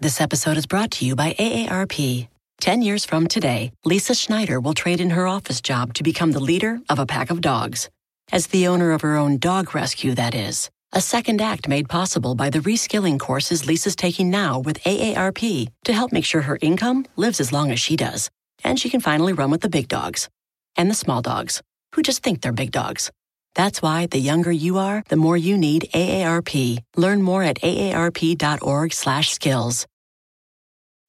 This episode is brought to you by AARP. Ten years from today, Lisa Schneider will trade in her office job to become the leader of a pack of dogs. As the owner of her own dog rescue, that is. A second act made possible by the reskilling courses Lisa's taking now with AARP to help make sure her income lives as long as she does. And she can finally run with the big dogs and the small dogs who just think they're big dogs. That's why the younger you are, the more you need AARP. Learn more at aarp.org/skills.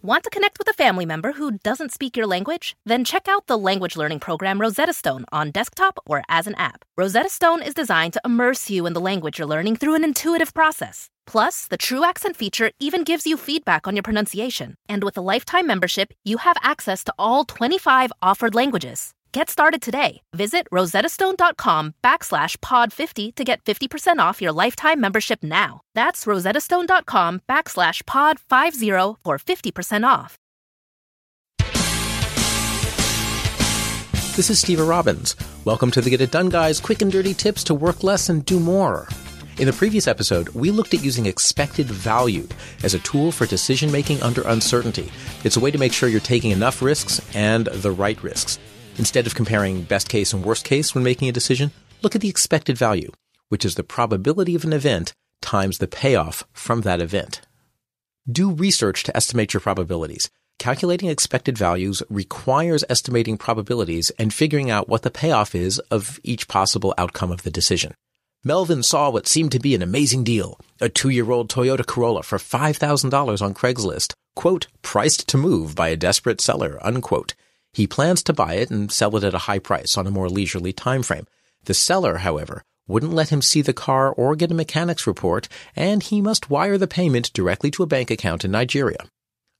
Want to connect with a family member who doesn't speak your language? Then check out the language learning program Rosetta Stone on desktop or as an app. Rosetta Stone is designed to immerse you in the language you're learning through an intuitive process. Plus, the True Accent feature even gives you feedback on your pronunciation. And with a lifetime membership, you have access to all 25 offered languages. Get started today. Visit rosettastone.com backslash pod50 to get 50% off your lifetime membership now. That's rosettastone.com backslash pod50 for 50% off. This is Stever Robbins. Welcome to the Get It Done Guys quick and dirty tips to work less and do more. In the previous episode, we looked at using expected value as a tool for decision making under uncertainty. It's a way to make sure you're taking enough risks and the right risks. Instead of comparing best case and worst case when making a decision, look at the expected value, which is the probability of an event times the payoff from that event. Do research to estimate your probabilities. Calculating expected values requires estimating probabilities and figuring out what the payoff is of each possible outcome of the decision. Melvin saw what seemed to be an amazing deal. A two-year-old Toyota Corolla for $5,000 on Craigslist. Quote, priced to move by a desperate seller, unquote. He plans to buy it and sell it at a high price on a more leisurely time frame. The seller, however, wouldn't let him see the car or get a mechanic's report, and he must wire the payment directly to a bank account in Nigeria.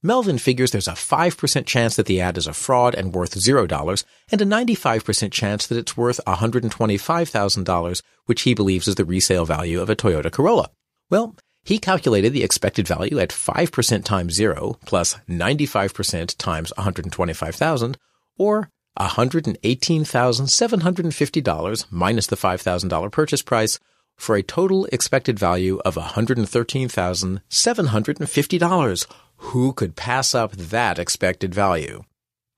Melvin figures there's a 5% chance that the ad is a fraud and worth $0, and a 95% chance that it's worth $125,000, which he believes is the resale value of a Toyota Corolla. Well, he calculated the expected value at 5% times 0 plus 95% times 125,000 or $118,750 minus the $5,000 purchase price for a total expected value of $113,750. Who could pass up that expected value?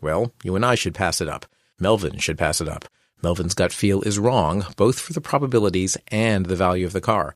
Well, you and I should pass it up. Melvin should pass it up. Melvin's gut feel is wrong, both for the probabilities and the value of the car.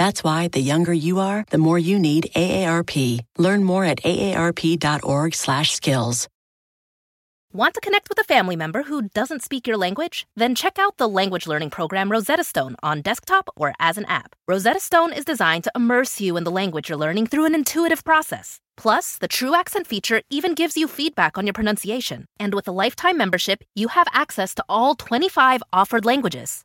That's why the younger you are, the more you need AARP. Learn more at aarp.org/skills. Want to connect with a family member who doesn't speak your language? Then check out the language learning program Rosetta Stone on desktop or as an app. Rosetta Stone is designed to immerse you in the language you're learning through an intuitive process. Plus, the True Accent feature even gives you feedback on your pronunciation. And with a lifetime membership, you have access to all 25 offered languages.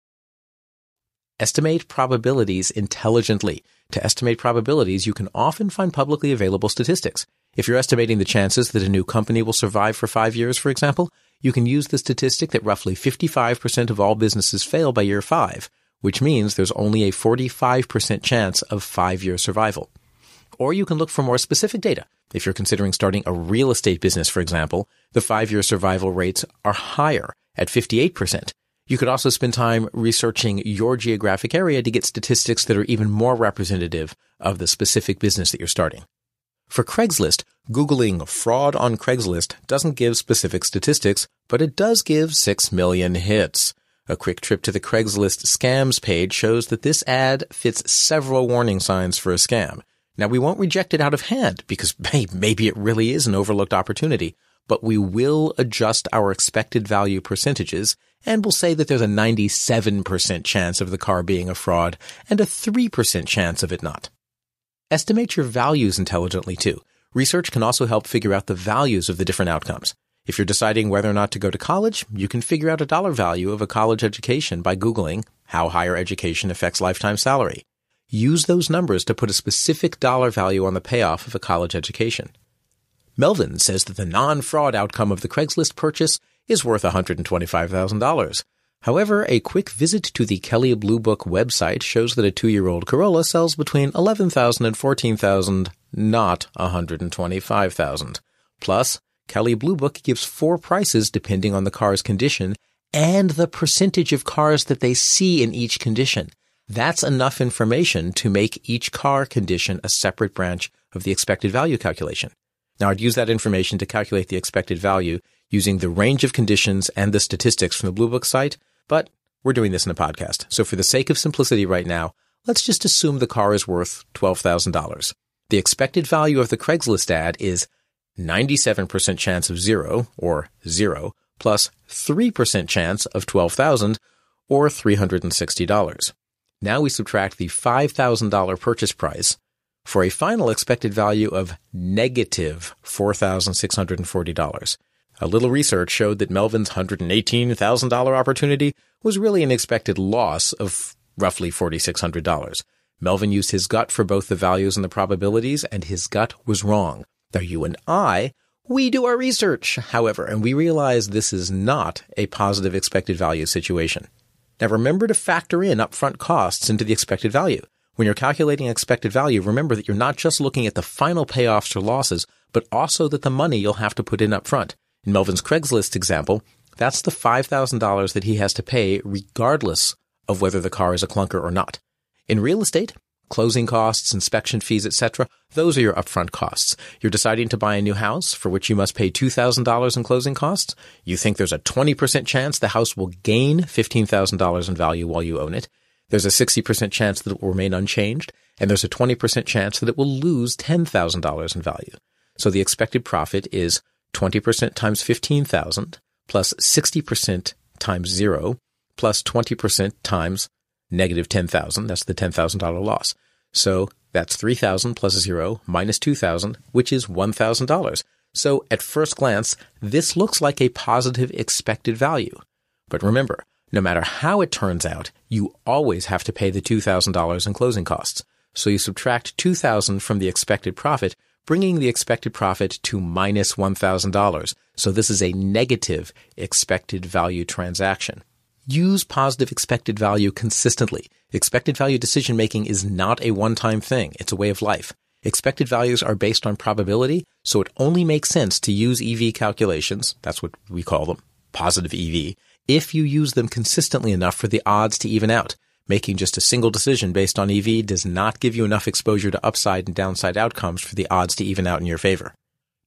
Estimate probabilities intelligently. To estimate probabilities, you can often find publicly available statistics. If you're estimating the chances that a new company will survive for five years, for example, you can use the statistic that roughly 55% of all businesses fail by year five, which means there's only a 45% chance of five year survival. Or you can look for more specific data. If you're considering starting a real estate business, for example, the five year survival rates are higher at 58%. You could also spend time researching your geographic area to get statistics that are even more representative of the specific business that you're starting. For Craigslist, Googling fraud on Craigslist doesn't give specific statistics, but it does give 6 million hits. A quick trip to the Craigslist scams page shows that this ad fits several warning signs for a scam. Now we won't reject it out of hand because hey, maybe it really is an overlooked opportunity, but we will adjust our expected value percentages and we'll say that there's a 97% chance of the car being a fraud and a 3% chance of it not. Estimate your values intelligently too. Research can also help figure out the values of the different outcomes. If you're deciding whether or not to go to college, you can figure out a dollar value of a college education by Googling how higher education affects lifetime salary. Use those numbers to put a specific dollar value on the payoff of a college education. Melvin says that the non-fraud outcome of the Craigslist purchase is worth $125,000. However, a quick visit to the Kelley Blue Book website shows that a two-year-old Corolla sells between $11,000 and $14,000, not 125,000. Plus, Kelley Blue Book gives four prices depending on the car's condition and the percentage of cars that they see in each condition. That's enough information to make each car condition a separate branch of the expected value calculation. Now, I'd use that information to calculate the expected value using the range of conditions and the statistics from the Blue Book site, but we're doing this in a podcast. So for the sake of simplicity right now, let's just assume the car is worth $12,000. The expected value of the Craigslist ad is 97% chance of zero, or zero, plus 3% chance of 12,000, or $360. Now we subtract the $5,000 purchase price for a final expected value of negative $4,640. A little research showed that Melvin's $118,000 opportunity was really an expected loss of roughly $4,600. Melvin used his gut for both the values and the probabilities, and his gut was wrong. Now, you and I, we do our research, however, and we realize this is not a positive expected value situation. Now, remember to factor in upfront costs into the expected value. When you're calculating expected value, remember that you're not just looking at the final payoffs or losses, but also that the money you'll have to put in up front. In Melvin's Craigslist example, that's the $5,000 that he has to pay regardless of whether the car is a clunker or not. In real estate, closing costs, inspection fees, etc. Those are your upfront costs. You're deciding to buy a new house for which you must pay $2,000 in closing costs. You think there's a 20% chance the house will gain $15,000 in value while you own it. There's a 60% chance that it will remain unchanged, and there's a 20% chance that it will lose $10,000 in value. So the expected profit is 20% times 15,000 plus 60% times zero plus 20% times negative 10,000. That's the $10,000 loss. So that's 3,000 plus zero minus 2,000, which is $1,000. So at first glance, this looks like a positive expected value. But remember, no matter how it turns out, you always have to pay the $2,000 in closing costs. So you subtract 2,000 from the expected profit, bringing the expected profit to minus $1,000. So this is a negative expected value transaction. Use positive expected value consistently. Expected value decision making is not a one-time thing. It's a way of life. Expected values are based on probability, so it only makes sense to use EV calculations. That's what we call them. Positive EV. If you use them consistently enough for the odds to even out. Making just a single decision based on EV does not give you enough exposure to upside and downside outcomes for the odds to even out in your favor.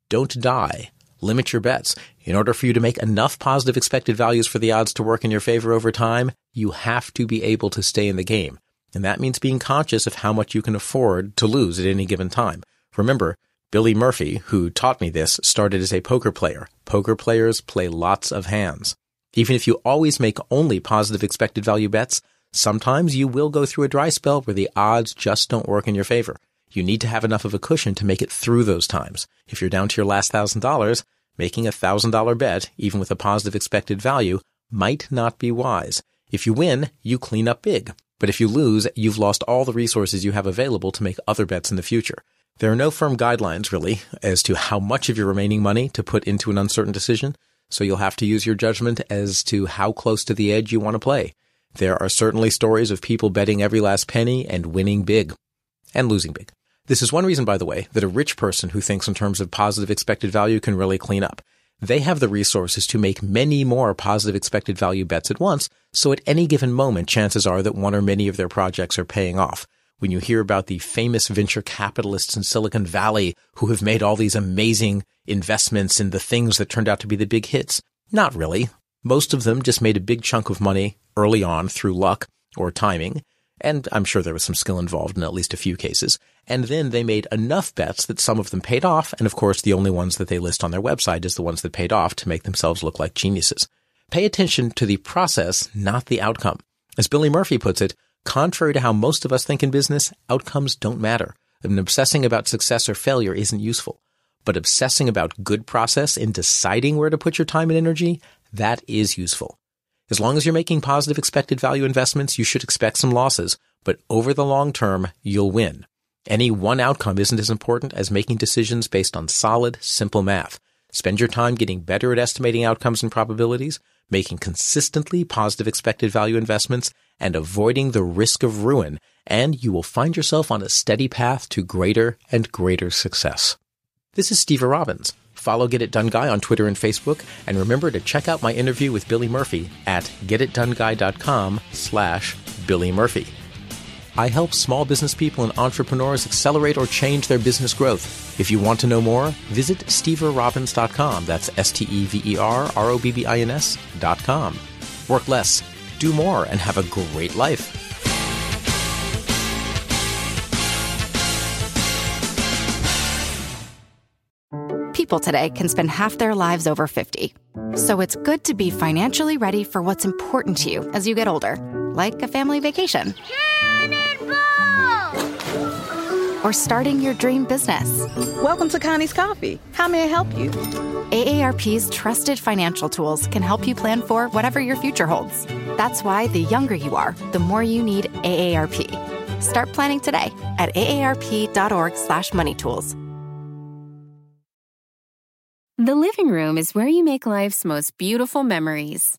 Don't die limit your bets. In order for you to make enough positive expected values for the odds to work in your favor over time, you have to be able to stay in the game. And that means being conscious of how much you can afford to lose at any given time. Remember, Billy Murphy, who taught me this, started as a poker player. Poker players play lots of hands. Even if you always make only positive expected value bets, sometimes you will go through a dry spell where the odds just don't work in your favor. You need to have enough of a cushion to make it through those times. If you're down to your last thousand dollars, Making a $1,000 bet, even with a positive expected value, might not be wise. If you win, you clean up big. But if you lose, you've lost all the resources you have available to make other bets in the future. There are no firm guidelines, really, as to how much of your remaining money to put into an uncertain decision, so you'll have to use your judgment as to how close to the edge you want to play. There are certainly stories of people betting every last penny and winning big. And losing big. This is one reason, by the way, that a rich person who thinks in terms of positive expected value can really clean up. They have the resources to make many more positive expected value bets at once, so at any given moment, chances are that one or many of their projects are paying off. When you hear about the famous venture capitalists in Silicon Valley who have made all these amazing investments in the things that turned out to be the big hits. Not really. Most of them just made a big chunk of money early on through luck or timing. And I'm sure there was some skill involved in at least a few cases. And then they made enough bets that some of them paid off. And of course, the only ones that they list on their website is the ones that paid off to make themselves look like geniuses. Pay attention to the process, not the outcome. As Billy Murphy puts it, contrary to how most of us think in business, outcomes don't matter. And obsessing about success or failure isn't useful. But obsessing about good process and deciding where to put your time and energy, that is useful. As long as you're making positive expected value investments, you should expect some losses, but over the long term, you'll win. Any one outcome isn't as important as making decisions based on solid, simple math. Spend your time getting better at estimating outcomes and probabilities, making consistently positive expected value investments, and avoiding the risk of ruin, and you will find yourself on a steady path to greater and greater success. This is Stever Robbins. Follow Get It Done Guy on Twitter and Facebook, and remember to check out my interview with Billy Murphy at getitdoneguy.com slash Billy Murphy. I help small business people and entrepreneurs accelerate or change their business growth. If you want to know more, visit steverrobbins.com. That's S-T-E-V-E-R-R-O-B-B-I-N-S dot com. Work less, do more, and have a great life. People today can spend half their lives over 50. So it's good to be financially ready for what's important to you as you get older, like a family vacation. Or starting your dream business. Welcome to Connie's Coffee. How may I help you? AARP's trusted financial tools can help you plan for whatever your future holds. That's why the younger you are, the more you need AARP. Start planning today at aarp.org/moneytools. The living room is where you make life's most beautiful memories.